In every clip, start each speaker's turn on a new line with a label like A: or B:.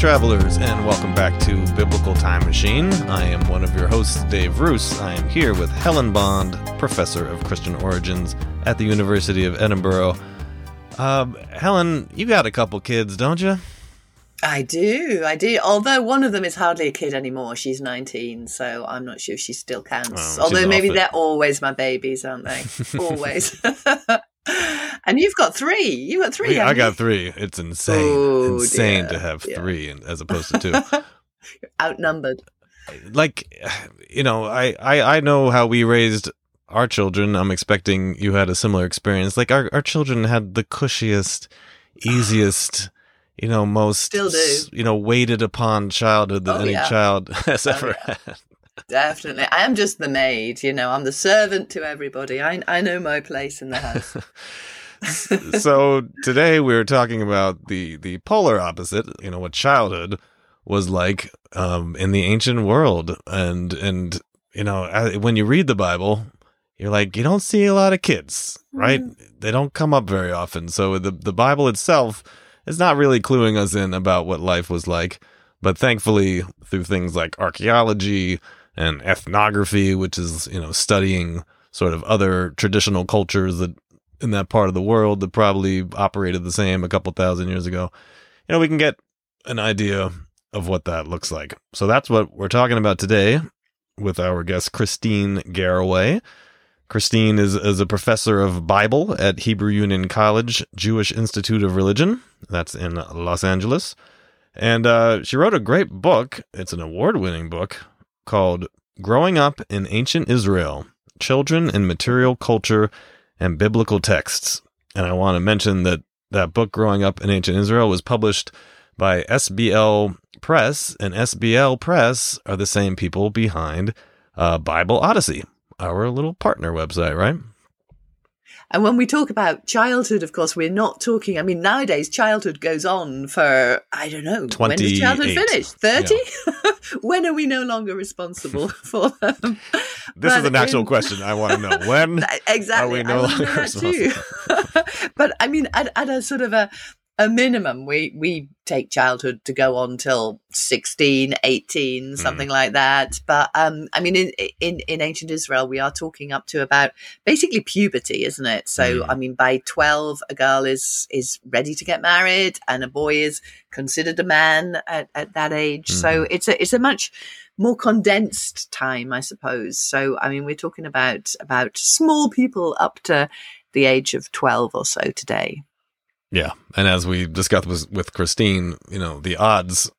A: Travelers, and welcome back to Biblical Time Machine. I am one of your hosts, Dave Roos. I am here with Helen Bond, professor of Christian origins at the University of Edinburgh. Um, Helen, you got a couple kids, don't you?
B: I do, I do. Although one of them is hardly a kid anymore. She's 19, so I'm not sure she still counts.
A: Oh,
B: Although maybe they're always my babies, aren't they? always. and you've got three. You've got three.
A: Yeah, I got three. It's insane.
B: Oh,
A: insane
B: dear.
A: to have
B: Yeah.
A: three and- as opposed to two.
B: Outnumbered.
A: like you know I, I i know how we raised our children i'm expecting you had a similar experience like our, our children had the cushiest easiest you know most
B: Still do.
A: you know waited upon childhood that
B: Oh,
A: any
B: yeah.
A: child has
B: Oh,
A: ever
B: yeah.
A: had
B: Definitely. I am just the maid, you know, I'm the servant to everybody. I, I know my place in the house.
A: so today we were talking about the the polar opposite you know what childhood was like um in the ancient world and and you know when you read the bible you're like you don't see a lot of kids right they don't come up very often so the the bible itself is not really cluing us in about what life was like but thankfully through things like archaeology and ethnography which is you know studying sort of other traditional cultures that in that part of the world that probably operated the same a couple thousand years ago. You know we can get an idea of what that looks like. So that's what we're talking about today with our guest Kristine Garroway. Kristine is, is a professor of bible at hebrew union college jewish institute of religion. That's in los angeles. And uh, she wrote a great book. It's an award-winning book called growing up in ancient israel children and material culture and biblical texts. And I want to mention that that book, Growing Up in Ancient Israel, was published by SBL Press, and SBL Press are the same people behind uh, Bible Odyssey, our little partner website, right?
B: And when we talk about childhood, of course, we're not talking. I mean, nowadays, childhood goes on for, I don't know, when does childhood
A: 28.
B: finish? 30? when are we no longer responsible for them?
A: This is an actual
B: in-
A: question I want to know. When
B: exactly.
A: Are we no longer
B: too. but I mean, at, at a sort of a, a minimum, we, we take childhood to go on till 16, 18, something like that. But um, I mean, in, in, in ancient Israel, we are talking up to about basically puberty, isn't it? So,
A: Mm.
B: I mean, by 12, a girl is, is ready to get married and a boy is considered a man at, at that age. So it's a, it's a much more condensed time, I suppose. So, I mean, we're talking about, about small people up to the age of 12 or so today.
A: Yeah, and as we discussed with, with Kristine, you know, the odds,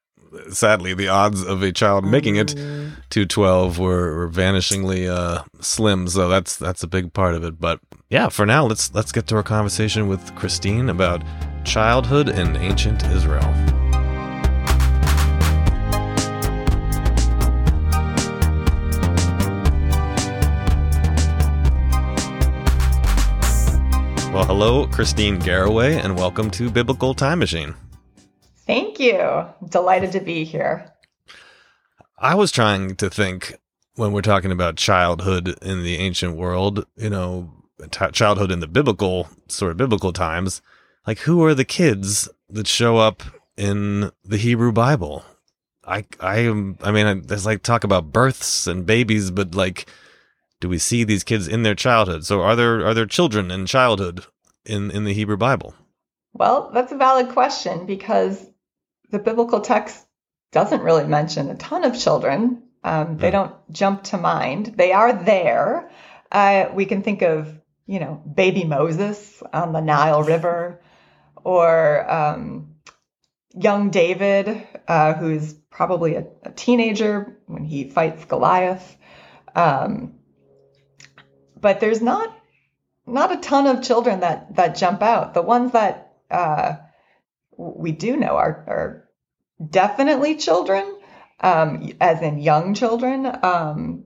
A: sadly, the odds of a child making it to 12 were, were vanishingly uh, slim, so that's that's a big part of it. But yeah, for now, let's let's get to our conversation with Kristine about childhood in ancient Israel. Well, hello, Kristine Garroway, and welcome to Biblical Time Machine.
C: Thank you. Delighted to be here.
A: I was trying to think when we're talking about childhood in the ancient world, you know, t- childhood in the biblical sort of biblical times, like who are the kids that show up in the Hebrew Bible? I I am I mean I- there's like talk about births and babies, but like do we see these kids in their childhood? So are there are there children in childhood in in the Hebrew Bible?
C: Well, that's a valid question because the biblical text doesn't really mention a ton of children. Um, they
A: Hmm.
C: don't jump to mind. They are there. Uh, we can think of, you know, baby Moses on the Nile River or um, young David, uh, who's probably a, a teenager when he fights Goliath. Um, but there's not not a ton of children that that jump out. The ones that uh, we do know are, are definitely children, um, as in young children, um,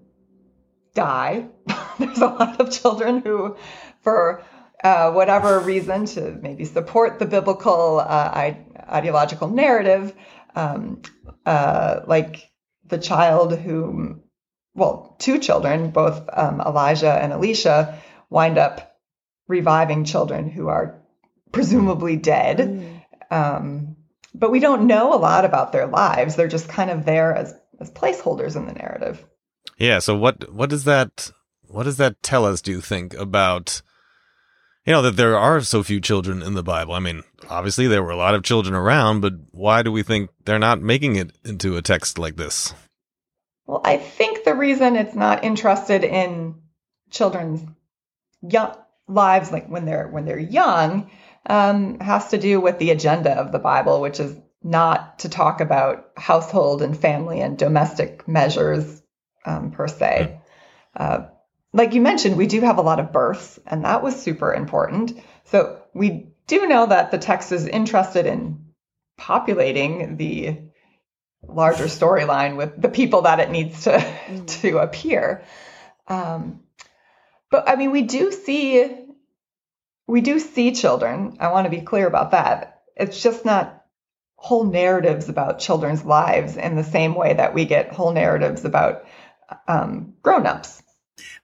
C: die. There's a lot of children who, for uh, whatever reason, to maybe support the biblical uh, ideological narrative, um, uh, like the child whom, well, two children, both um, Elijah and Elisha, wind up reviving children who are presumably dead. Um, but we don't know a lot about their lives. They're just kind of there as as placeholders in the narrative.
A: Yeah. So what what does that what does that tell us? Do you think about you know that there are so few children in the Bible? I mean, obviously there were a lot of children around, but why do we think they're not making it into a text like this?
C: Well, I think the reason it's not interested in children's young lives, like when they're when they're young, um, has to do with the agenda of the Bible, which is not to talk about household and family and domestic measures um, per se. Uh, like you mentioned, we do have a lot of births, and that was super important. So we do know that the text is interested in populating the larger storyline with the people that it needs to mm. to appear. Um, but I mean, we do see we do see children. I want to be clear about that. It's just not whole narratives about children's lives in the same way that we get whole narratives about um, grown-ups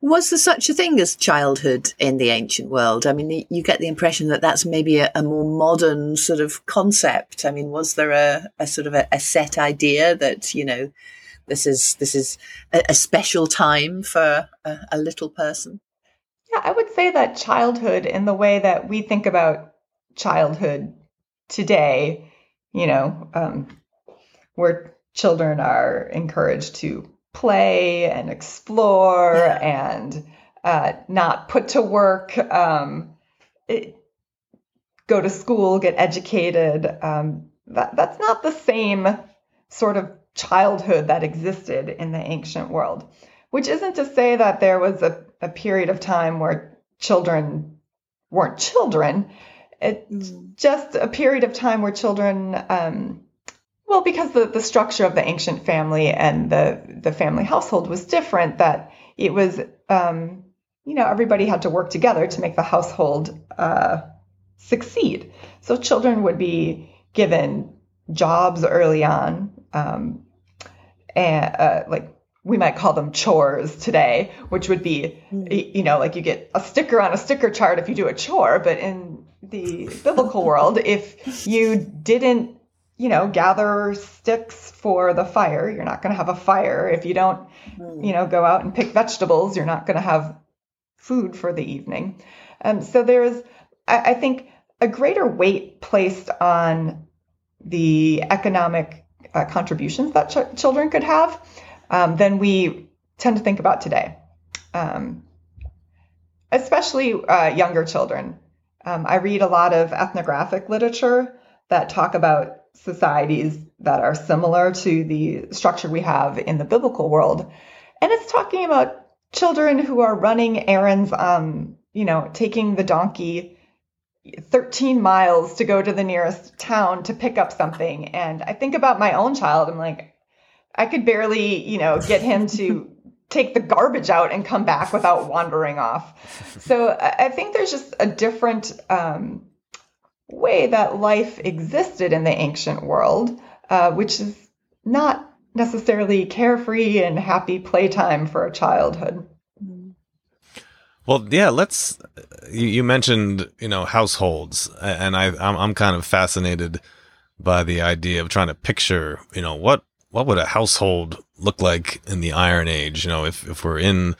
B: was there such a thing as childhood in the ancient world? I mean, you get the impression that that's maybe a, a more modern sort of concept. I mean, was there a, a sort of a, a, set idea that you know this is this is a, special time for a, little person?
C: Yeah, I would say that childhood, in the way that we think about childhood today, you know, um, where children are encouraged to play and explore and uh, not put to work, um, it, go to school, get educated. Um, that, that's not the same sort of childhood that existed in the ancient world, which isn't to say that there was a, a period of time where children weren't children. It's mm. just a period of time where children um, well, because the, the structure of the ancient family and the, the family household was different, that it was, um, you know, everybody had to work together to make the household uh, succeed. So children would be given jobs early on, um, and uh, like we might call them chores today, which would be, hmm. you know, like you get a sticker on a sticker chart if you do a chore, but in the biblical world, if you didn't you know, gather sticks for the fire. You're not going to have a fire. If you don't, hmm. you know, go out and pick vegetables, you're not going to have food for the evening. Um, so there's, I, I think, a greater weight placed on the economic uh, contributions that ch- children could have um, than we tend to think about today, um, especially uh, younger children. Um, I read a lot of ethnographic literature that talk about societies that are similar to the structure we have in the biblical world. And it's talking about children who are running errands, um, you know, taking the donkey 13 miles to go to the nearest town to pick up something. And I think about my own child. I'm like, I could barely, you know, get him to take the garbage out and come back without wandering off. So I think there's just a different um, way that life existed in the ancient world, uh, which is not necessarily carefree and happy playtime for a childhood.
A: Well, yeah, let's. You, you mentioned, you know, households, and I, I'm, I'm kind of fascinated by the idea of trying to picture, you know, what what would a household look like in the Iron Age? You know, if if we're in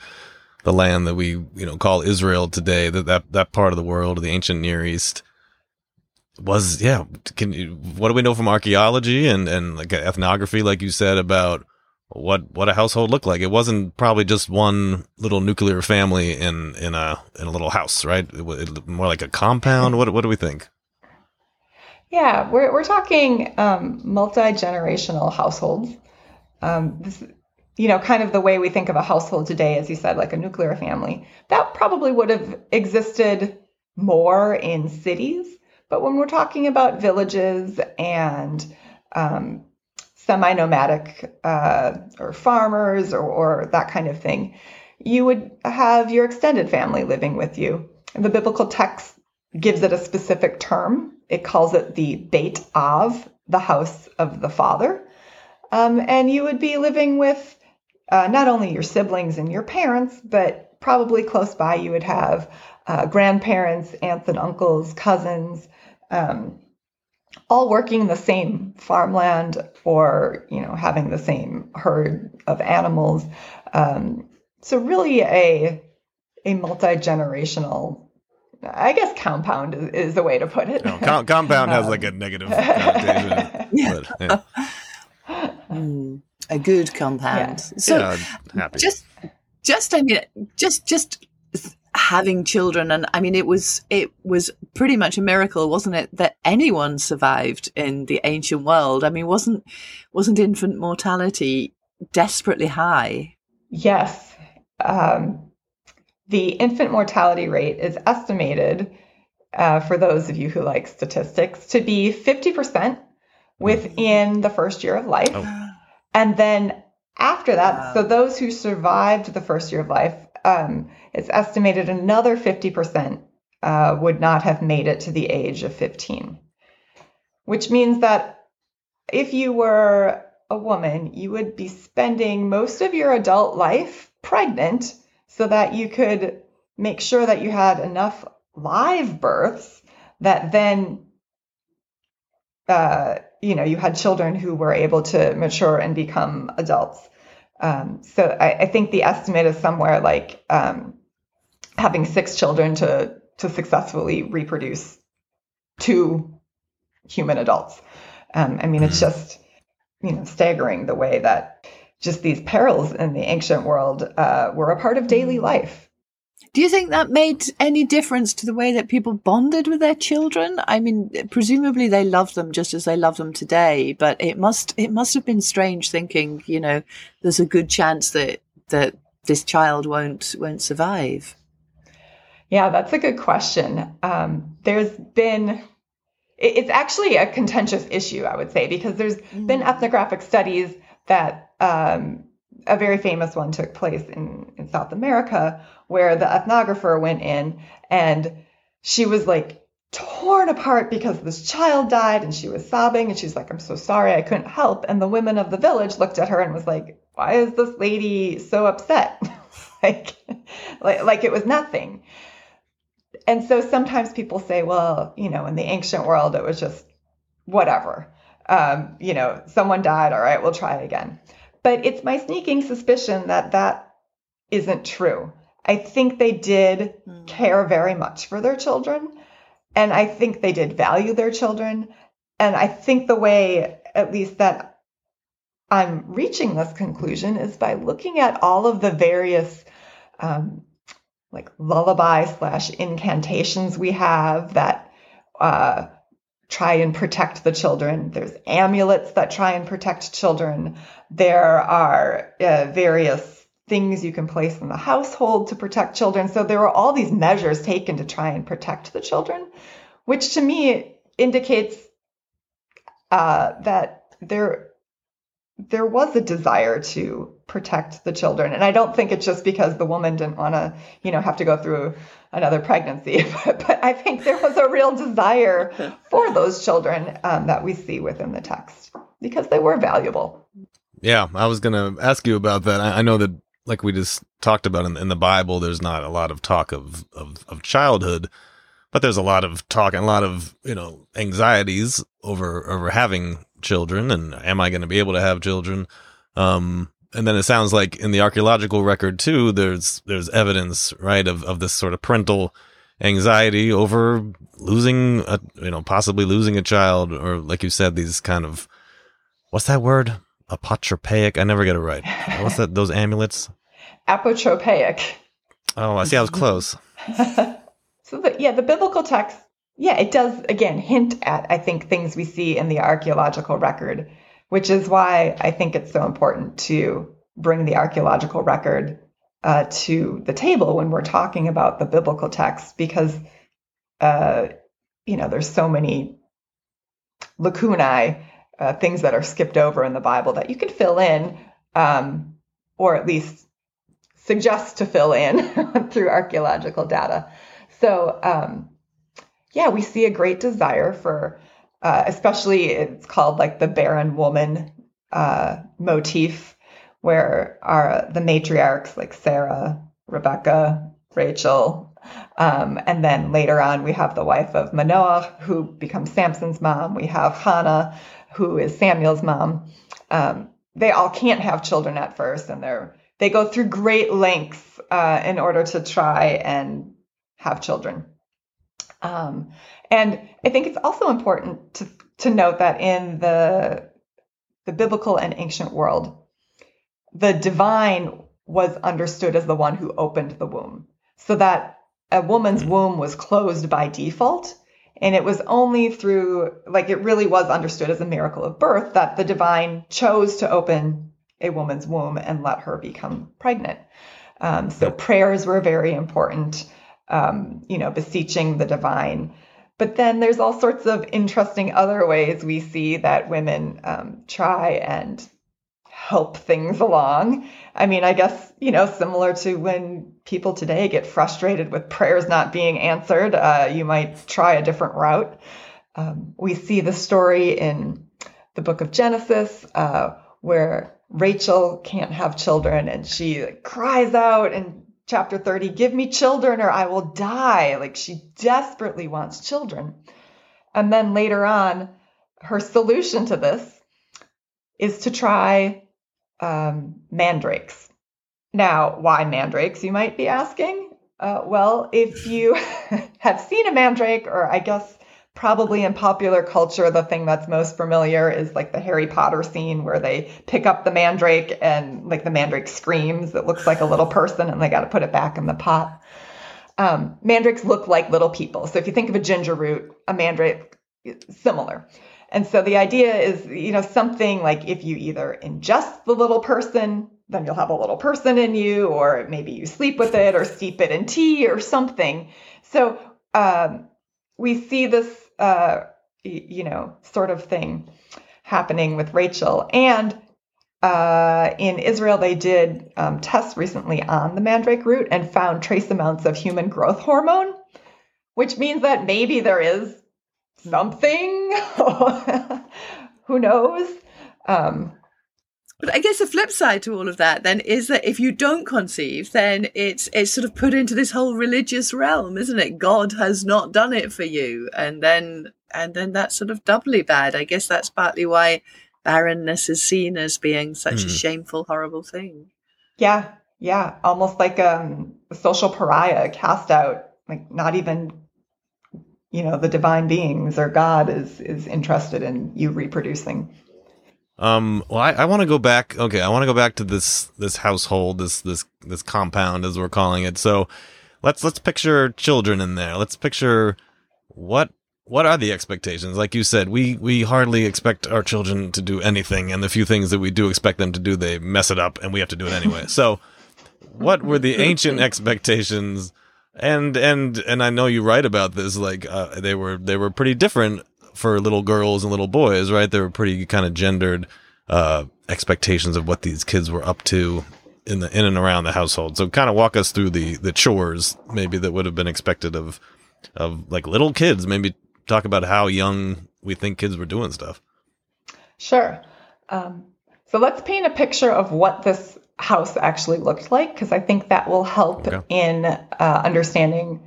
A: the land that we, you know, call Israel today, that that that part of the world, the ancient Near East, was yeah can what do we know from archaeology and and like ethnography like you said about what what a household looked like? It wasn't probably just one little nuclear family in in a in a little house right? It, it, more like a compound? What what do we think?
C: Yeah we're we're talking um, multi-generational households. Um, this, you know kind of the way we think of a household today as you said like a nuclear family. That probably would have existed more in cities but when we're talking about villages and um, semi nomadic uh, or farmers or, or, that kind of thing, you would have your extended family living with you. And the biblical text gives it a specific term. It calls it the Beit Av, the house of the father. Um, and you would be living with uh, not only your siblings and your parents, but probably close by you would have uh, grandparents, aunts and uncles, cousins, um, all working the same farmland or you know having the same herd of animals. Um, so really a a multi generational. I guess compound is, is the way to put it.
A: No, com- compound has like a negative connotation.
B: Yeah.
A: but, yeah.
B: Mm, a good compound.
C: Yeah.
B: So
A: yeah, happy.
B: just just i mean just just having children and i mean it was it was pretty much a miracle wasn't it that anyone survived in the ancient world i mean wasn't wasn't infant mortality desperately high
C: Yes. Um, the infant mortality rate is estimated, uh, for those of you who like statistics, to be 50% within the first year of life.
A: Oh.
C: And then after that,
B: Wow.
C: so those who survived the first year of life, um, it's estimated another 50% uh, would not have made it to the age of 15, which means that if you were a woman, you would be spending most of your adult life pregnant so that you could make sure that you had enough live births that then uh, you know you had children who were able to mature and become adults um, so I, I think the estimate is somewhere like um, having six children to to successfully reproduce two human adults. Um, i mean it's just you know staggering the way that just these perils in the ancient world uh, were a part of daily life
B: do you think that made any difference to the way that people bonded with their children? I mean presumably they loved them just as they love them today but it must it must have been strange thinking you know there's a good chance that that this child won't won't survive.
C: Yeah, that's a good question. Um, there's been, it- it's actually a contentious issue, I would say, because there's been ethnographic studies that um, a very famous one took place in, in South America where the ethnographer went in and she was like torn apart because this child died and she was sobbing and she's like, I'm so sorry, I couldn't help. And the women of the village looked at her and was like, why is this lady so upset? like, like, like it was nothing and so sometimes people say, well, you know, in the ancient world, it was just whatever. Um, you know, someone died. All right, we'll try again. But it's my sneaking suspicion that that isn't true. I think they did care very much for their children. And I think they did value their children. And I think the way, at least that I'm reaching this conclusion, is by looking at all of the various um, like lullaby slash incantations we have that uh, try and protect the children. There's amulets that try and protect children. There are uh, various things you can place in the household to protect children. So there are all these measures taken to try and protect the children, which to me indicates uh, that there there was a desire to protect the children. And I don't think it's just because the woman didn't want to, you know, have to go through another pregnancy, but, but I think there was a real desire for those children um, that we see within the text because they were valuable.
A: Yeah, I was gonna ask you about that. I, I know that, like we just talked about in, in the Bible, there's not a lot of talk of, of of childhood, but there's a lot of talk and a lot of you know anxieties over over having children and am I going to be able to have children? Um, and then it sounds like in the archaeological record too, there's there's evidence right of of this sort of parental anxiety over losing a you know possibly losing a child or like you said these kind of what's that word apotropaic. I never get it right. What's that those amulets?
C: Apotropaic.
A: oh i see i was close.
C: So, the, yeah, the biblical text, yeah, it does again hint at, I think, things we see in the archaeological record, which is why I think it's so important to bring the archaeological record uh, to the table when we're talking about the biblical text, because, uh, you know, there's so many lacunae, uh, things that are skipped over in the Bible that you can fill in, um, or at least suggest to fill in through archaeological data. So, um, yeah, we see a great desire for, uh, especially it's called like the barren woman uh, motif, where are the matriarchs like Sarah, Rebecca, Rachel, Um, and then later on, we have the wife of Manoah, who becomes Samson's mom. We have Hannah, who is Samuel's mom. Um, they all can't have children at first, and they're they go through great lengths uh, in order to try and have children. Um, and I think it's also important to to note that in the the biblical and ancient world, the divine was understood as the one who opened the womb, so that a woman's womb was closed by default. And it was only through, like, it really was understood as a miracle of birth that the divine chose to open a woman's womb and let her become pregnant. Um, so prayers were very important, um, you know, beseeching the divine. But then there's all sorts of interesting other ways we see that women um, try and help things along. I mean, I guess, you know, similar to when people today get frustrated with prayers not being answered, uh, you might try a different route. Um, we see the story in the book of Genesis uh, where Rachel can't have children and she cries out in chapter 30, Give me children or I will die. Like she desperately wants children. And then later on, her solution to this is to try um, mandrakes. Now, why mandrakes, you might be asking? Uh, well, if you have seen a mandrake, or I guess probably in popular culture, the thing that's most familiar is like the Harry Potter scene where they pick up the mandrake and like the mandrake screams. It looks like a little person and they got to put it back in the pot. Um, mandrakes look like little people. So if you think of a ginger root, a mandrake, similar. And so the idea is, you know, something like if you either ingest the little person, then you'll have a little person in you, or maybe you sleep with it or steep it in tea or something. So um, we see this, uh, you know, sort of thing happening with Rachel. And uh, in Israel, they did um, tests recently on the mandrake root and found trace amounts of human growth hormone, which means that maybe there is something. Who knows? Um,
B: but I guess the flip side to all of that then is that if you don't conceive, then it's it's sort of put into this whole religious realm, isn't it? God has not done it for you, and then and then that's sort of doubly bad. I guess that's partly why barrenness is seen as being such mm. a hmm. shameful, horrible thing.
C: Yeah, yeah, almost like um, a social pariah, cast out, like not even you know the divine beings or god is is interested in you reproducing.
A: Um well i, I want to go back okay i want to go back to this this household this this this compound as we're calling it. So let's let's picture children in there. Let's picture what what are the expectations? Like you said we we hardly expect our children to do anything and the few things that we do expect them to do they mess it up and we have to do it anyway. So what were the ancient expectations and and and I know you write about this. Like uh, they were they were pretty different for little girls and little boys, right? They were pretty kind of gendered uh, expectations of what these kids were up to in the in and around the household. So kind of walk us through the the chores maybe that would have been expected of of like little kids. Maybe talk about how young we think kids were doing stuff.
C: Sure. Um, so let's paint a picture of what this house actually looked like, because I think that will help okay. in uh, understanding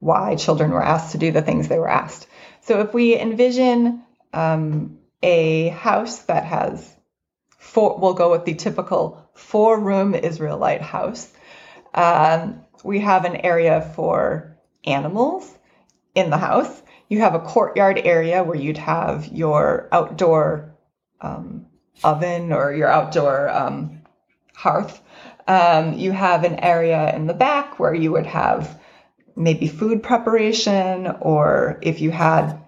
C: why children were asked to do the things they were asked. So if we envision um, a house that has four, we'll go with the typical four room Israelite house. Um, we have an area for animals in the house. You have a courtyard area where you'd have your outdoor um, oven or your outdoor um, hearth. Um, you have an area in the back where you would have maybe food preparation, or if you had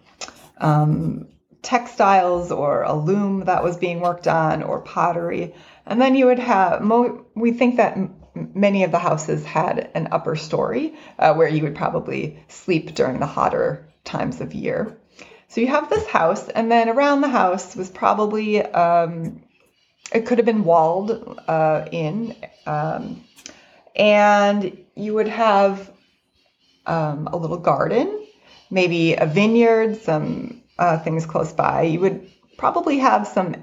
C: um, textiles or a loom that was being worked on, or pottery. And then you would have, mo- we think that many of the houses had an upper story uh, where you would probably sleep during the hotter times of year. So you have this house, and then around the house was probably um, it could have been walled uh, in, um, and you would have um, a little garden, maybe a vineyard, some uh, things close by. You would probably have some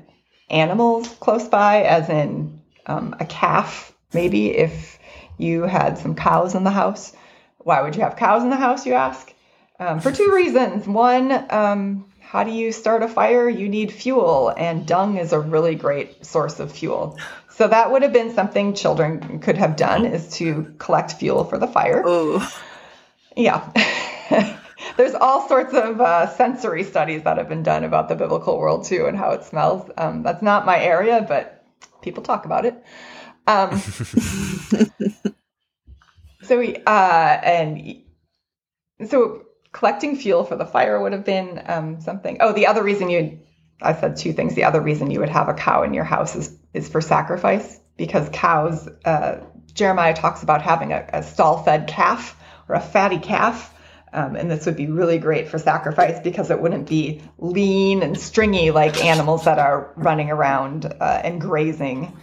C: animals close by, as in um, a calf, maybe if you had some cows in the house, why would you have cows in the house, you ask? Um, for two reasons. One, um, how do you start a fire? You need fuel, and dung is a really great source of fuel. So that would have been something children could have done is to collect fuel for the fire.
B: Oh,
C: Yeah. There's all sorts of uh, sensory studies that have been done about the biblical world too and how it smells. Um, that's not my area, but people talk about it. Um, so we uh, and so collecting fuel for the fire would have been um, something. Oh, the other reason you I said two things. The other reason you would have a cow in your house is is for sacrifice because cows. Uh, Jeremiah talks about having a, a stall-fed calf or a fatty calf. Um, and this would be really great for sacrifice because it wouldn't be lean and stringy like animals that are running around uh, and grazing.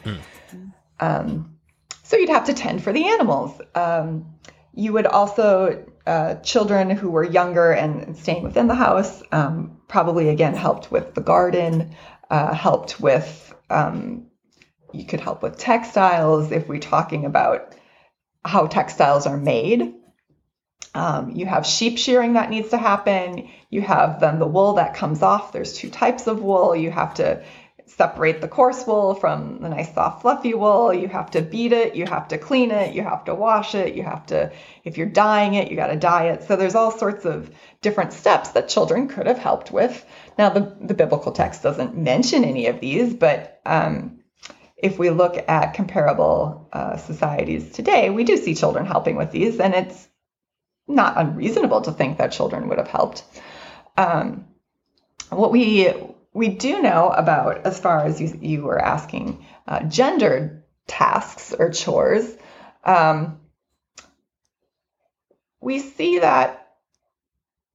C: Um, so you'd have to tend for the animals. Um, you would also, uh, children who were younger and, staying within the house, um, probably again helped with the garden, uh, helped with, um, you could help with textiles if we're talking about how textiles are made. Um, you have sheep shearing that needs to happen. You have then the wool that comes off. There's two types of wool. You have to separate the coarse wool from the nice soft fluffy wool. You have to beat it. You have to clean it. You have to wash it. You have to, if you're dyeing it, you got to dye it. So there's all sorts of different steps that children could have helped with. Now the, the biblical text doesn't mention any of these, but um, if we look at comparable uh, societies today, we do see children helping with these, and it's not unreasonable to think that children would have helped. Um, what we we do know about, as far as you, you were asking, uh, gendered tasks or chores, um, we see that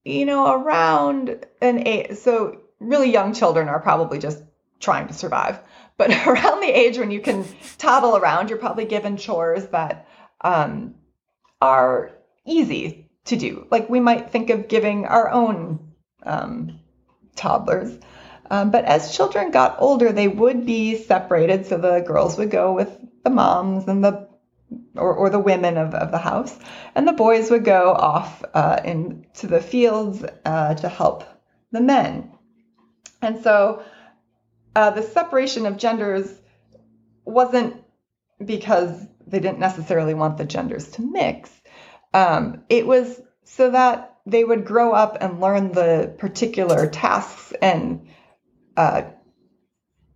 C: you know around an age. So really young children are probably just trying to survive, but around the age when you can toddle around, you're probably given chores that um, are easy to do. Like we might think of giving our own um, toddlers. Um, but as children got older, they would be separated. So the girls would go with the moms and the or, or the women of, of the house, and the boys would go off uh, into the fields uh, to help the men. And so uh, the separation of genders wasn't because they didn't necessarily want the genders to mix. Um, it was so that they would grow up and learn the particular tasks and uh,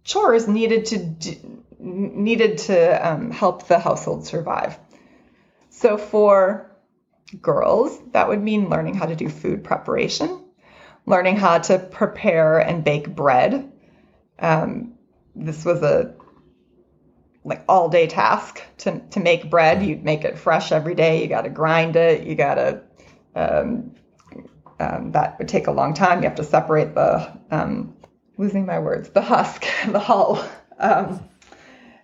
C: chores needed to do, needed to um, help the household survive. So for girls, that would mean learning how to do food preparation, learning how to prepare and bake bread. Um, this was a like all day task to, to make bread. You'd make it fresh every day. You got to grind it. You got to, um, um, that would take a long time. You have to separate the, um, losing my words, the husk, the hull, um,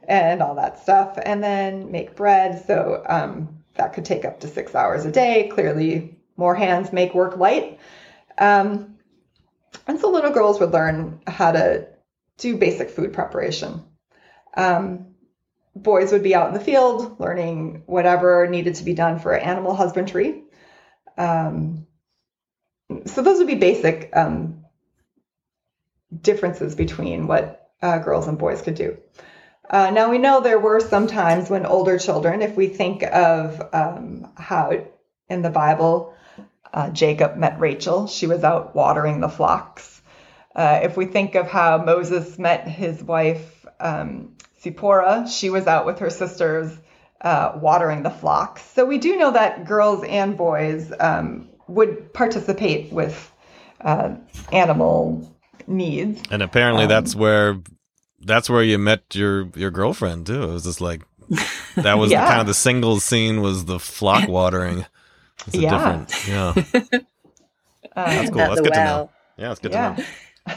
C: and all that stuff. And then make bread. So um, that could take up to six hours a day. Clearly, more hands make work light. Um, and so little girls would learn how to do basic food preparation. Um, boys would be out in the field learning whatever needed to be done for animal husbandry. Um, so those would be basic um, differences between what uh, girls and boys could do. Uh, now we know there were some times when older children, if we think of um, how in the Bible uh, Jacob met Rachel, she was out watering the flocks. Uh, if we think of how Moses met his wife um, she was out with her sisters uh, watering the flocks. So we do know that girls and boys um, would participate with uh, animal needs.
A: And apparently
C: Um,
A: that's where that's where you met your your girlfriend too. It was just like that was
C: Yeah.
A: the, kind of the single scene was the flock watering. It's a
C: Yeah.
A: different yeah. That's cool. That's
B: the
A: good to know. Yeah, it's good
C: yeah.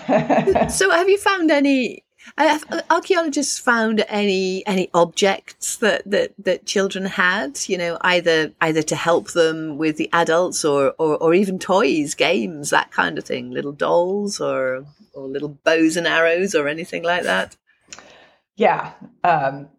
A: to know.
B: So, have you found any? Have archaeologists found any any objects that, that, that children had? You know, either either to help them with the adults, or, or, or even toys, games, that kind of thing. Little dolls, or or little bows and arrows, or anything like that.
C: Yeah. Um,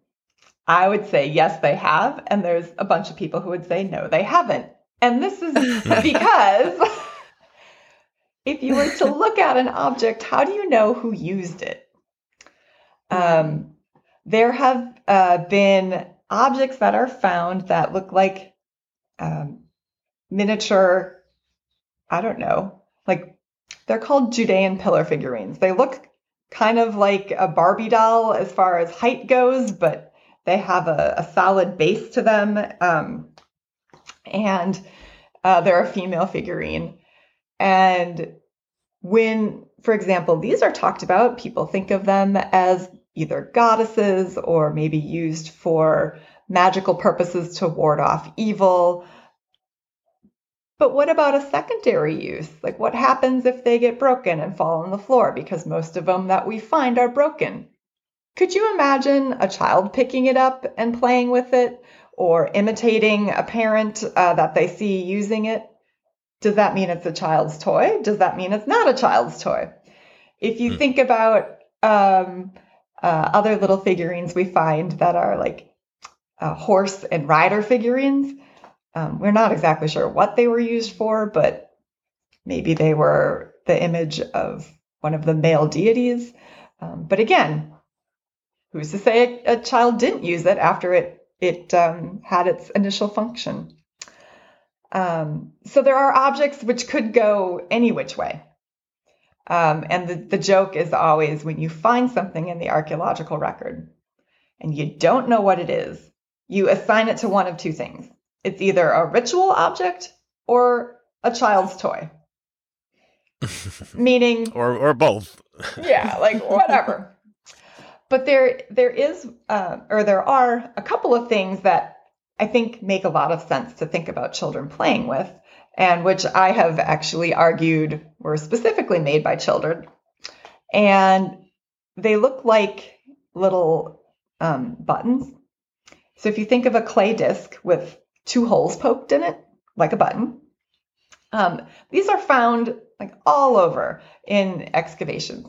C: I would say yes, they have. And there's a bunch of people who would say no, they haven't. And this is because if you were to look at an object, how do you know who used it? Um, there have uh, been objects that are found that look like um, miniature, I don't know, like they're called Judean pillar figurines. They look kind of like a Barbie doll as far as height goes, but they have a, a solid base to them. Um, and uh, they're a female figurine. And when, for example, these are talked about, people think of them as either goddesses or maybe used for magical purposes to ward off evil. But what about a secondary use? Like, what happens if they get broken and fall on the floor? Because most of them that we find are broken. Could you imagine a child picking it up and playing with it or imitating a parent uh, that they see using it? Does that mean it's a child's toy? Does that mean it's not a child's toy? If you hmm. think about um, uh, other little figurines we find that are like uh, horse and rider figurines, um, we're not exactly sure what they were used for, but maybe they were the image of one of the male deities. Um, but again, who's to say a, a, child didn't use it after it it um, had its initial function? Um, so there are objects which could go any which way. Um, and the, the joke is always when you find something in the archaeological record and you don't know what it is, you assign it to one of two things. It's either a ritual object or a child's toy. Meaning
A: or or both.
C: yeah, like whatever. But there there is uh, or there are a couple of things that I think make a lot of sense to think about children playing with, and which I have actually argued were specifically made by children. And they look like little um, buttons. So if you think of a clay disc with two holes poked in it, like a button. Um, these are found like all over in excavations.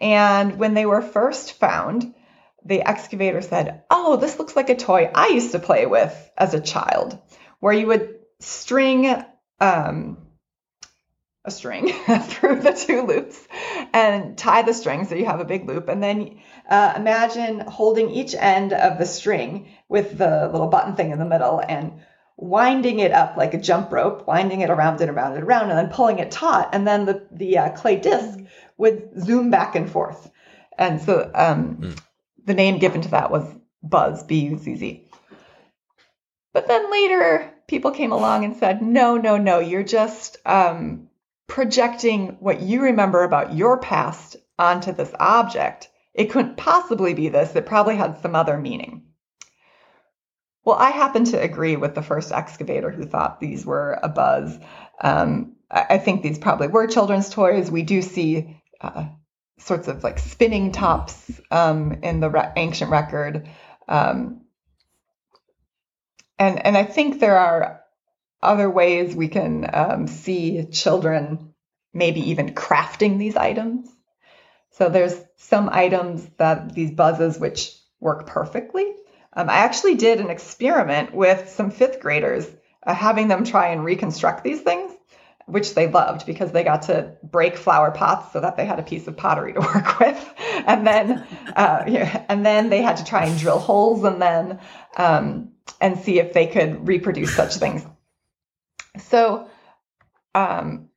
C: And when they were first found, the excavator said, Oh, this looks like a toy I used to play with as a child, where you would string um, a string through the two loops and tie the string so you have a big loop. And then uh, imagine holding each end of the string with the little button thing in the middle and winding it up like a jump rope, winding it around and around and around, and then pulling it taut, and then the the uh, clay disc would zoom back and forth. And so um, mm. The name given to that was Buzz, B U Z Z. But then later, people came along and said, "No, no, no, you're just um, projecting what you remember about your past onto this object. It couldn't possibly be this. It probably had some other meaning." Well, I happen to agree with the first excavator who thought these were a buzz. Um, I think these probably were children's toys. We do see uh, sorts of like spinning tops um, in the re- ancient record. Um, and, and I think there are other ways we can um, see children maybe even crafting these items. So there's some items that these buzzes which work perfectly um, I actually did an experiment with some fifth graders, uh, having them try and reconstruct these things, which they loved because they got to break flower pots so that they had a piece of pottery to work with, and then uh, yeah, and then they had to try and drill holes and then um, and see if they could reproduce such things. So um,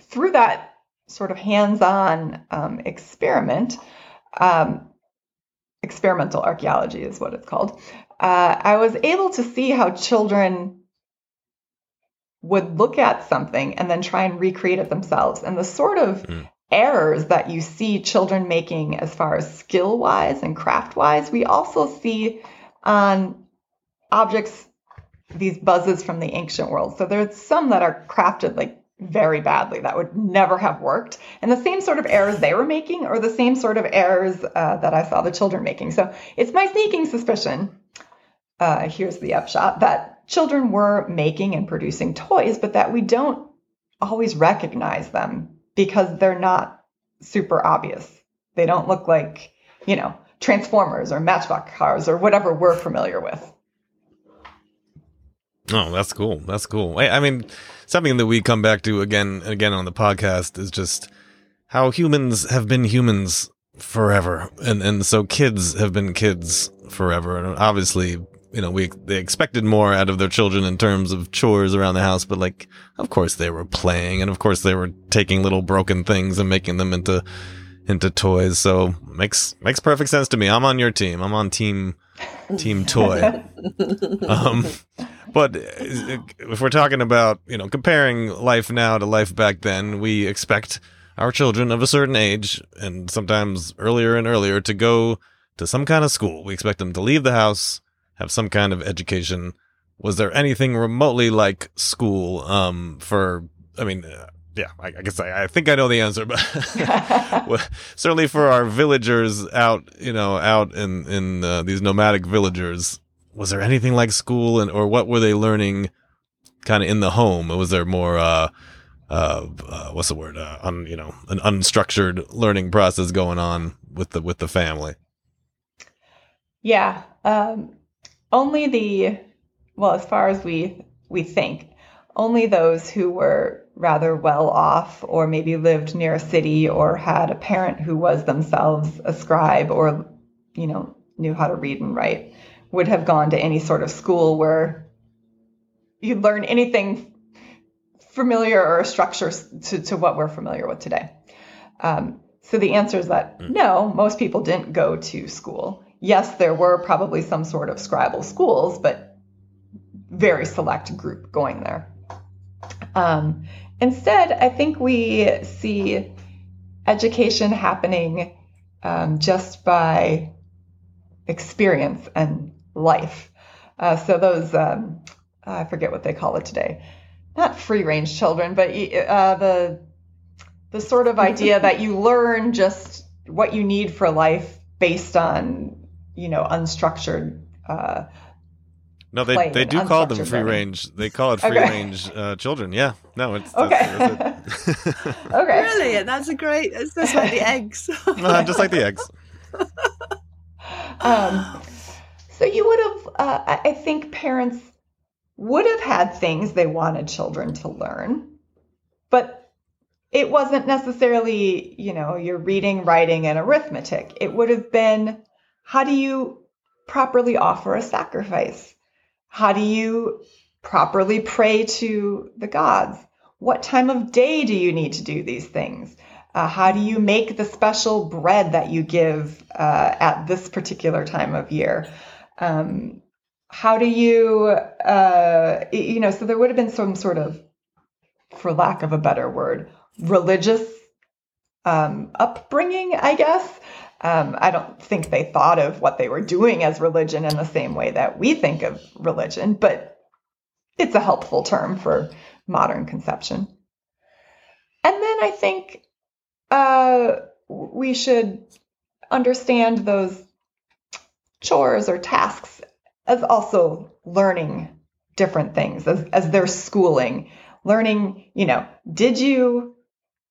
C: through that sort of hands-on um, experiment. Um, experimental archaeology is what it's called, uh, I was able to see how children would look at something and then try and recreate it themselves. And the sort of mm. errors that you see children making as far as skill wise and craft wise, we also see on objects, these buzzes from the ancient world. So there's some that are crafted like very badly. That would never have worked. And the same sort of errors they were making are the same sort of errors uh, that I saw the children making. So it's my sneaking suspicion. Uh, here's the upshot that children were making and producing toys, but that we don't always recognize them because they're not super obvious. They don't look like, you know, Transformers or Matchbox cars or whatever we're familiar with.
A: Oh, that's cool. That's cool. I, I mean, something that we come back to again and again on the podcast is just how humans have been humans forever, and and so kids have been kids forever, and obviously. You know, we they expected more out of their children in terms of chores around the house, but like, of course they were playing, and of course they were taking little broken things and making them into into toys. So makes makes perfect sense to me. I'm on your team. I'm on team team toy. um, but if we're talking about you know comparing life now to life back then, we expect our children of a certain age and sometimes earlier and earlier to go to some kind of school. We expect them to leave the house, have some kind of education. Was there anything remotely like school um, for? I mean, uh, yeah, I, I guess I, I, think I know the answer, but certainly for our villagers out, you know, out in in uh, these nomadic villagers, was there anything like school, and or what were they learning, kind of in the home? Was there more, uh, uh, uh what's the word, uh, un, you know, an unstructured learning process going on with the with the family?
C: Yeah, um, only the well, as far as we we think, only those who were rather well off or maybe lived near a city or had a parent who was themselves a scribe or you know knew how to read and write would have gone to any sort of school where you'd learn anything familiar or a structure to, to what we're familiar with today um, so the answer is that hmm. no most people didn't go to school yes there were probably some sort of scribal schools but very select group going there um, Instead, I think we see education happening um, just by experience and life. Uh, so those, um, I forget what they call it today, not free range children, but uh, the the sort of idea that you learn just what you need for life based on you know unstructured uh,
A: no, they they do call them free learning. range. They call it free okay. range uh, children. Yeah, no, it's
C: okay. That's,
B: that's okay, brilliant. That's a great. It's just like the eggs.
A: uh, just like the eggs.
C: um, so you would have. Uh, I think parents would have had things they wanted children to learn, but it wasn't necessarily, you know, your reading, writing, and arithmetic. It would have been how do you properly offer a sacrifice? How do you properly pray to the gods? What time of day do you need to do these things? Uh, how do you make the special bread that you give uh, at this particular time of year? Um, how do you, uh, you know, so there would have been some sort of, for lack of a better word, religious um, upbringing, I guess, um, I don't think they thought of what they were doing as religion in the same way that we think of religion, but it's a helpful term for modern conception. And then I think uh, we should understand those chores or tasks as also learning different things, as, as their schooling. Learning, you know, did you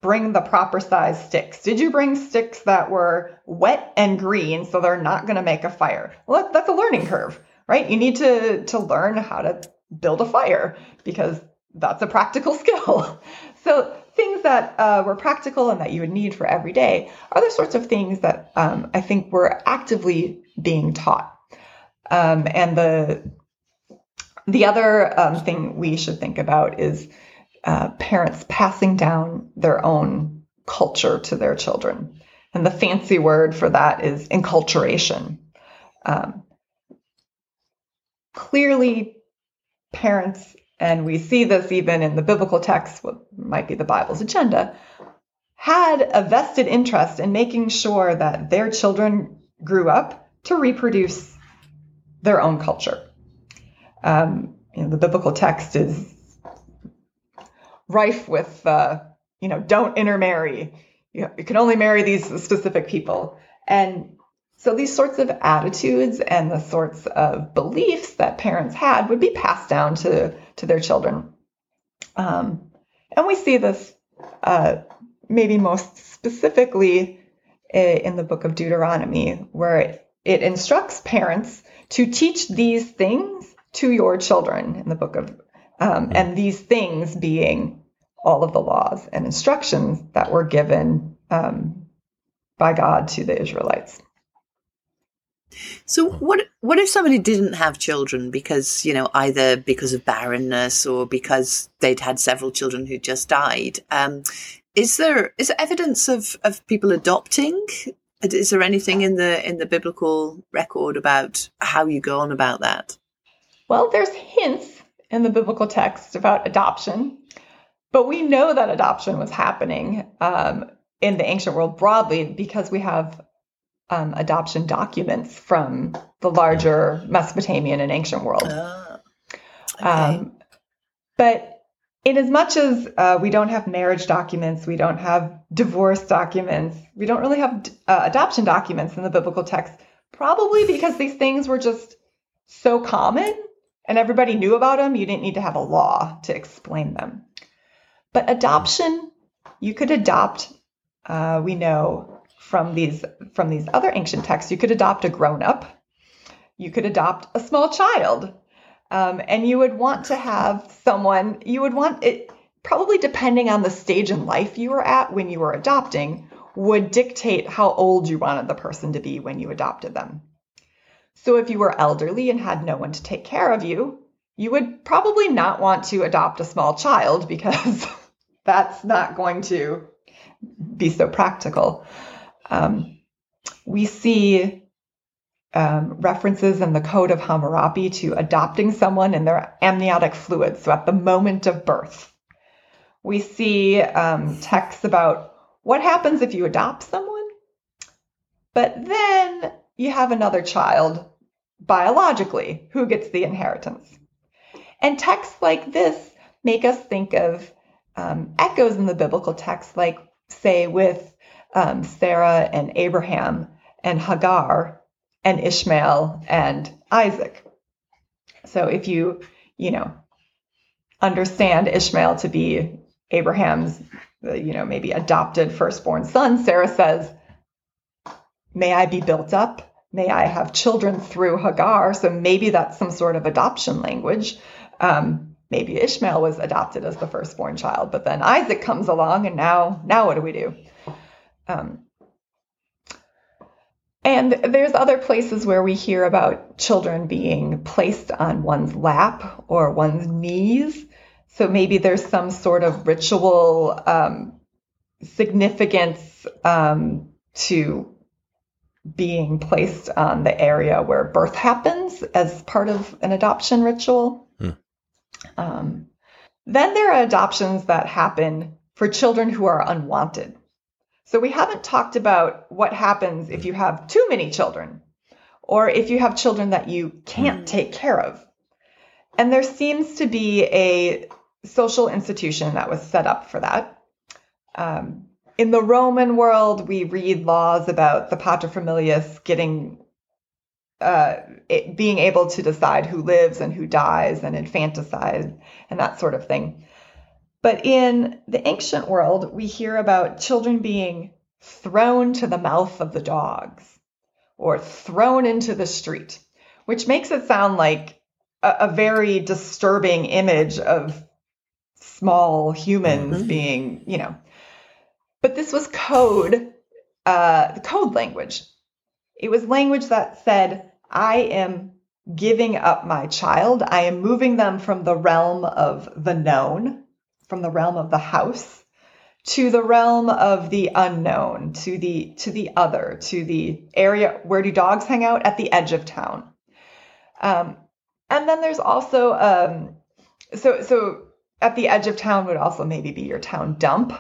C: bring the proper size sticks? Did you bring sticks that were wet and green so they're not going to make a fire? Well, that's a learning curve, right? You need to to learn how to build a fire because that's a practical skill. so things that uh, were practical and that you would need for every day are the sorts of things that um, I think were actively being taught. Um, and the the other um, thing we should think about is uh, parents passing down their own culture to their children. And the fancy word for that is enculturation. Um, clearly, parents, and we see this even in the biblical text, what might be the Bible's agenda, had a vested interest in making sure that their children grew up to reproduce their own culture. Um, you know, the biblical text is rife with, uh, you know, don't intermarry. You, you can only marry these specific people. And so these sorts of attitudes and the sorts of beliefs that parents had would be passed down to, to their children. Um, and we see this uh, maybe most specifically in the book of Deuteronomy, where it, it instructs parents to teach these things to your children in the book of, um, and these things being all of the laws and instructions that were given um, by God to the Israelites.
B: So what what if somebody didn't have children because you know either because of barrenness or because they'd had several children who just died? Um, is there is there evidence of of people adopting? Is there anything in the in the biblical record about how you go on about that?
C: Well, there's hints in the biblical text about adoption, but we know that adoption was happening um, in the ancient world broadly because we have um, adoption documents from the larger Mesopotamian and ancient world.
B: Ah, okay.
C: Um, but in as much as uh, we don't have marriage documents, we don't have divorce documents, we don't really have uh, adoption documents in the biblical text, probably because these things were just so common and everybody knew about them, you didn't need to have a law to explain them. But adoption, you could adopt, uh, we know from these from these other ancient texts, you could adopt a grown up, you could adopt a small child, um, and you would want to have someone. You would want it probably depending on the stage in life you were at when you were adopting would dictate how old you wanted the person to be when you adopted them. So if you were elderly and had no one to take care of you, you would probably not want to adopt a small child because that's not going to be so practical. Um, we see um, references in the Code of Hammurabi to adopting someone in their amniotic fluid, so at the moment of birth. We see um, texts about what happens if you adopt someone, but then you have another child biologically who gets the inheritance. And texts like this make us think of um, echoes in the biblical text, like, say, with um, Sarah and Abraham and Hagar and Ishmael and Isaac. So if you, you know, understand Ishmael to be Abraham's, uh, you know, maybe adopted firstborn son, Sarah says, May I be built up? May I have children through Hagar? So maybe that's some sort of adoption language. Um, maybe Ishmael was adopted as the firstborn child, but then Isaac comes along, and now, now what do we do? Um, and there's other places where we hear about children being placed on one's lap or one's knees. So maybe there's some sort of ritual um, significance um, to being placed on the area where birth happens as part of an adoption ritual. Um, then there are adoptions that happen for children who are unwanted. So we haven't talked about what happens if you have too many children or if you have children that you can't mm. take care of. And there seems to be a social institution that was set up for that. Um, in the Roman world, we read laws about the paterfamilias getting, uh, it, being able to decide who lives and who dies and infanticide and that sort of thing. But in the ancient world, we hear about children being thrown to the mouth of the dogs or thrown into the street, which makes it sound like a, a very disturbing image of small humans mm-hmm. being, you know. But this was code, uh, code language. It was language that said, I am giving up my child. I am moving them from the realm of the known from the realm of the house to the realm of the unknown, to the to the other, to the area where do dogs hang out at the edge of town. Um, and then there's also um, so so at the edge of town would also maybe be your town dump.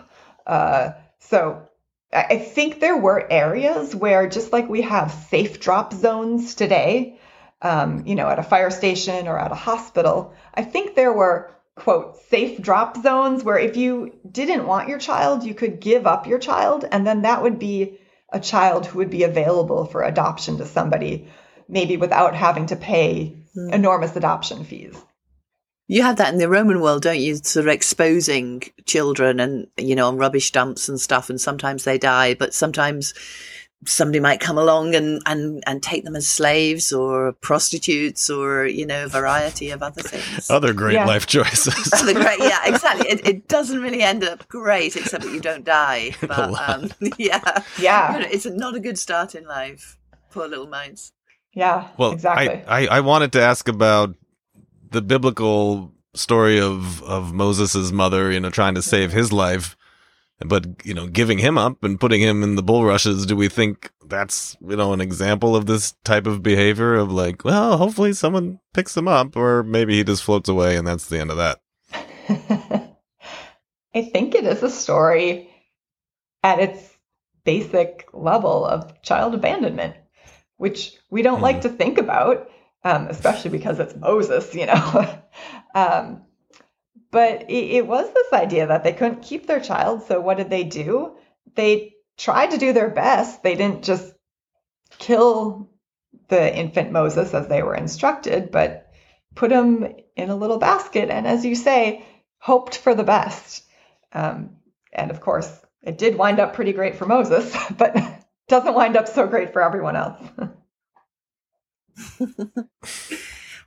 C: Uh, so I think there were areas where just like we have safe drop zones today, um, you know, at a fire station or at a hospital, I think there were quote safe drop zones where if you didn't want your child you could give up your child and then that would be a child who would be available for adoption to somebody maybe without having to pay mm. enormous adoption fees
B: you have that in the roman world don't you sort of exposing children and you know on rubbish dumps and stuff and sometimes they die but sometimes somebody might come along and, and, and take them as slaves or prostitutes or, you know, a variety of other things.
A: Other great
C: Yeah.
A: life choices.
B: Other great, yeah, exactly. It, it doesn't really end up great, except that you don't die. But um, yeah,
C: Yeah.
B: it's not a good start in life. Poor little minds.
C: Yeah.
A: Well,
C: exactly.
A: I, I, I wanted to ask about the biblical story of, of Moses' mother, you know, trying to save his life, but, you know, giving him up and putting him in the bulrushes. Do we think that's, you know, an example of this type of behavior of like, well, hopefully someone picks him up or maybe he just floats away and that's the end of that?
C: I think it is a story at its basic level of child abandonment, which we don't like hmm. to think about, um, especially because it's Moses, you know. um, but it, it was this idea that they couldn't keep their child. So what did they do? They tried to do their best. They didn't just kill the infant Moses as they were instructed, but put him in a little basket. And as you say, hoped for the best. Um, and of course, it did wind up pretty great for Moses, but doesn't wind up so great for everyone else.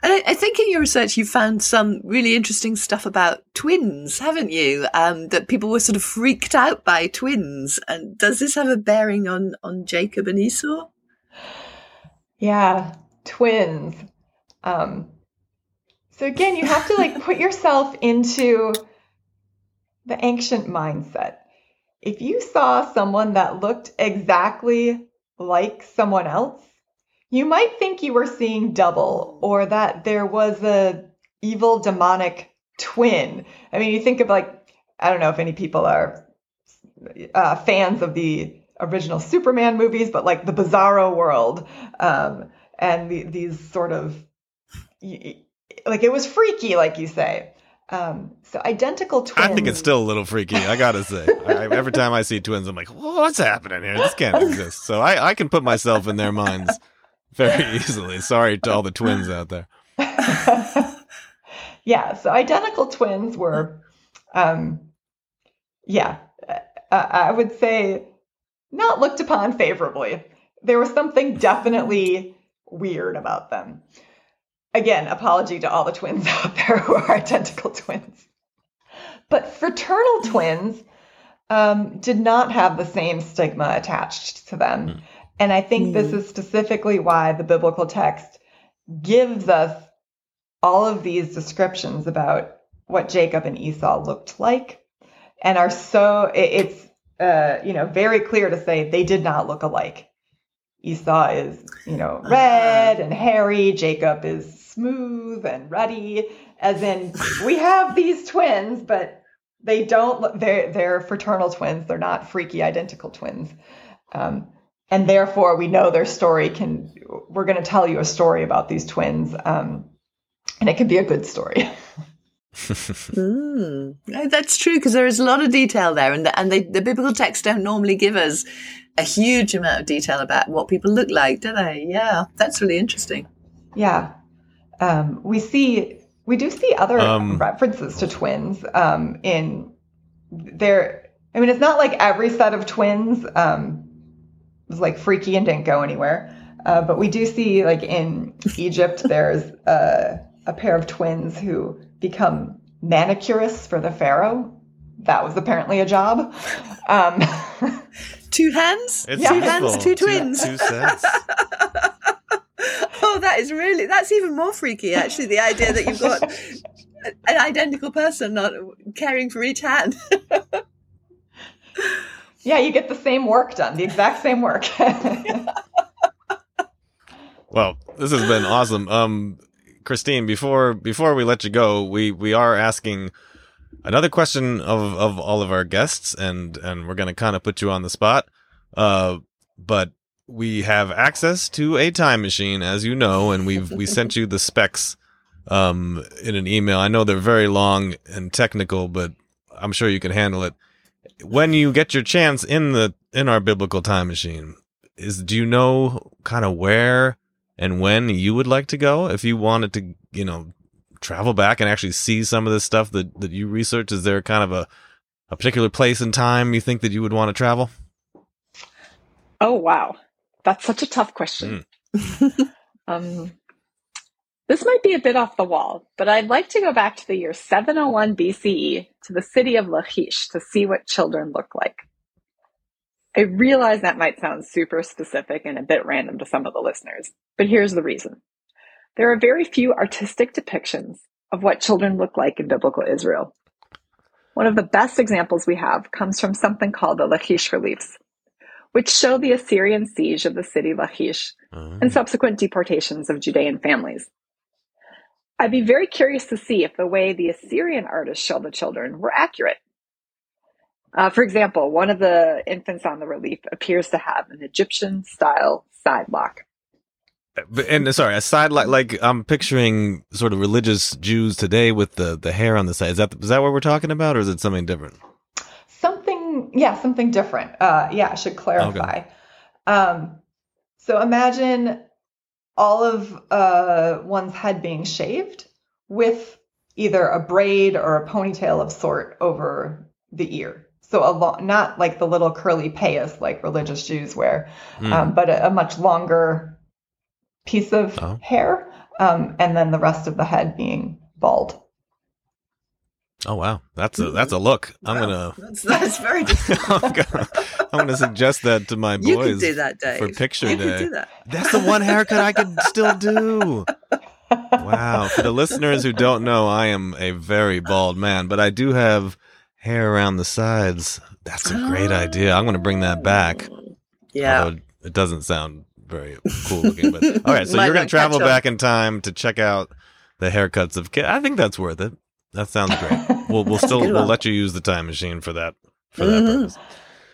B: And I, I think in your research you found some really interesting stuff about twins, haven't you? Um, that people were sort of freaked out by twins. And does this have a bearing on on Jacob and Esau?
C: yeah, twins. Um, so again, you have to like put yourself into the ancient mindset. If you saw someone that looked exactly like someone else, you might think you were seeing double or that there was a evil demonic twin. I mean, you think of like I don't know if any people are uh, fans of the original Superman movies, but like the Bizarro world um, and the, these sort of like it was freaky, like you say. Um, so identical twins.
A: I think it's still a little freaky. I gotta say, I, every time I see twins, I'm like, "What's happening here? This can't exist." So I, I can put myself in their minds very easily. Sorry to all the twins out there.
C: yeah, so identical twins were, um, yeah, uh, I would say not looked upon favorably. There was something definitely weird about them. Again, apology to all the twins out there who are identical twins. But fraternal twins um, did not have the same stigma attached to them. And I think this is specifically why the biblical text gives us all of these descriptions about what Jacob and Esau looked like and are so it's uh, you know very clear to say they did not look alike. Esau is you know red and hairy. Jacob is smooth and ruddy. As in, we have these twins, but they don't. They're they're fraternal twins. They're not freaky identical twins. Um, and therefore, we know their story can. We're going to tell you a story about these twins, um, and it can be a good story.
B: Mm, that's true because there is a lot of detail there, and the, and they, the biblical texts don't normally give us a huge amount of detail about what people look like, do they? Yeah, that's really interesting.
C: Yeah. Um, we see we do see other
A: Um,
C: references to twins um, in there. I mean, it's not like every set of twins um, was like freaky and didn't go anywhere, uh, but we do see like in Egypt, there's a, a pair of twins who become manicurists for the pharaoh. That was apparently a job. Um,
B: Two hands,
A: It's
B: two
C: Yeah.
B: hands, two twins.
A: Two sets.
B: oh, that is really that's even more freaky. Actually, the idea that you've got an identical person not caring for each hand.
C: Yeah, you get the same work done, the exact same work.
A: Well, this has been awesome. Um, Kristine, before before we let you go, we we are asking another question of of all of our guests, and and we're gonna kind of put you on the spot. Uh, but we have access to a time machine, as you know, and we've we sent you the specs um in an email. I know they're very long and technical, but I'm sure you can handle it. When you get your chance in the in our biblical time machine, is do you know kind of where and when you would like to go if you wanted to, you know, travel back and actually see some of this stuff that, that you research? Is there kind of a, a particular place and time you think that you would want to travel?
D: Oh wow. that's such a tough question. Mm. um, this might be a bit off the wall, but I'd like to go back to the year 701 BCE to the city of Lachish to see what children look like. I realize that might sound super specific and a bit random to some of the listeners, but here's the reason. There are very few artistic depictions of what children look like in biblical Israel. One of the best examples we have comes from something called the Lachish reliefs, which show the Assyrian siege of the city Lachish and mm. subsequent deportations of Judean families. I'd be very curious to see if the way the Assyrian artists show the children were accurate. Uh, for example, one of the infants on the relief appears to have an Egyptian style side lock.
A: And sorry, a side like like I'm picturing sort of religious Jews today with the the hair on the side. Is that is that what we're talking about, or is it something different?
C: Something, yeah, something different. Uh, yeah, I should clarify. Okay. Um, so imagine all of uh, one's head being shaved with either a braid or a ponytail of sort over the ear. So a lo- not like the little curly payas like religious Jews wear, mm. um, but a, a, much longer piece of oh. hair, um, and then the rest of the head being bald.
A: Oh wow, that's a that's a mm. look. I'm
B: gonna that's, that's very.
A: I'm, gonna, I'm gonna suggest that to my boys. You
B: can do that, Dave.
A: for picture
B: you
A: day.
B: do that.
A: That's the one haircut I can still do. Wow, for the listeners who don't know, I am a very bald man, but I do have hair around the sides. That's a great oh. idea. I'm gonna bring that back. Oh.
B: Yeah,
A: Although it doesn't sound very cool looking, but all right. So you're gonna travel back in time to check out the haircuts of kids. I think that's worth it. That sounds great. We'll we'll still we'll let you use the time machine for that for that mm-hmm. purpose.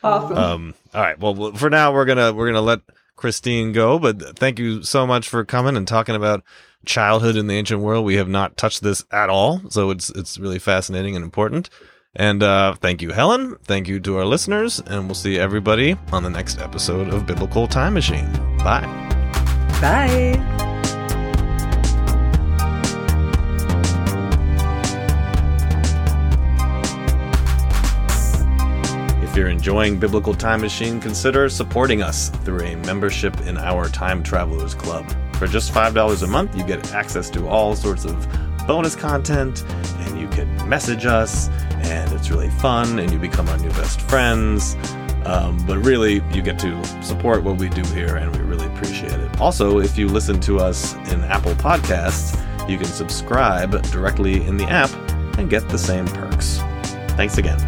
C: Awesome.
A: Um, all right. Well, for now we're gonna we're gonna let Kristine go, but thank you so much for coming and talking about childhood in the ancient world. We have not touched this at all, so it's it's really fascinating and important. And uh, thank you, Helen. Thank you to our listeners, and we'll see everybody on the next episode of Biblical Time Machine. Bye.
B: Bye.
A: If you're enjoying Biblical Time Machine, consider supporting us through a membership in our Time Travelers Club. For just $5 a month, you get access to all sorts of bonus content, and you can message us, and it's really fun, and you become our new best friends. Um, but really, you get to support what we do here, and we really appreciate it. Also, if you listen to us in Apple Podcasts, you can subscribe directly in the app and get the same perks. Thanks again.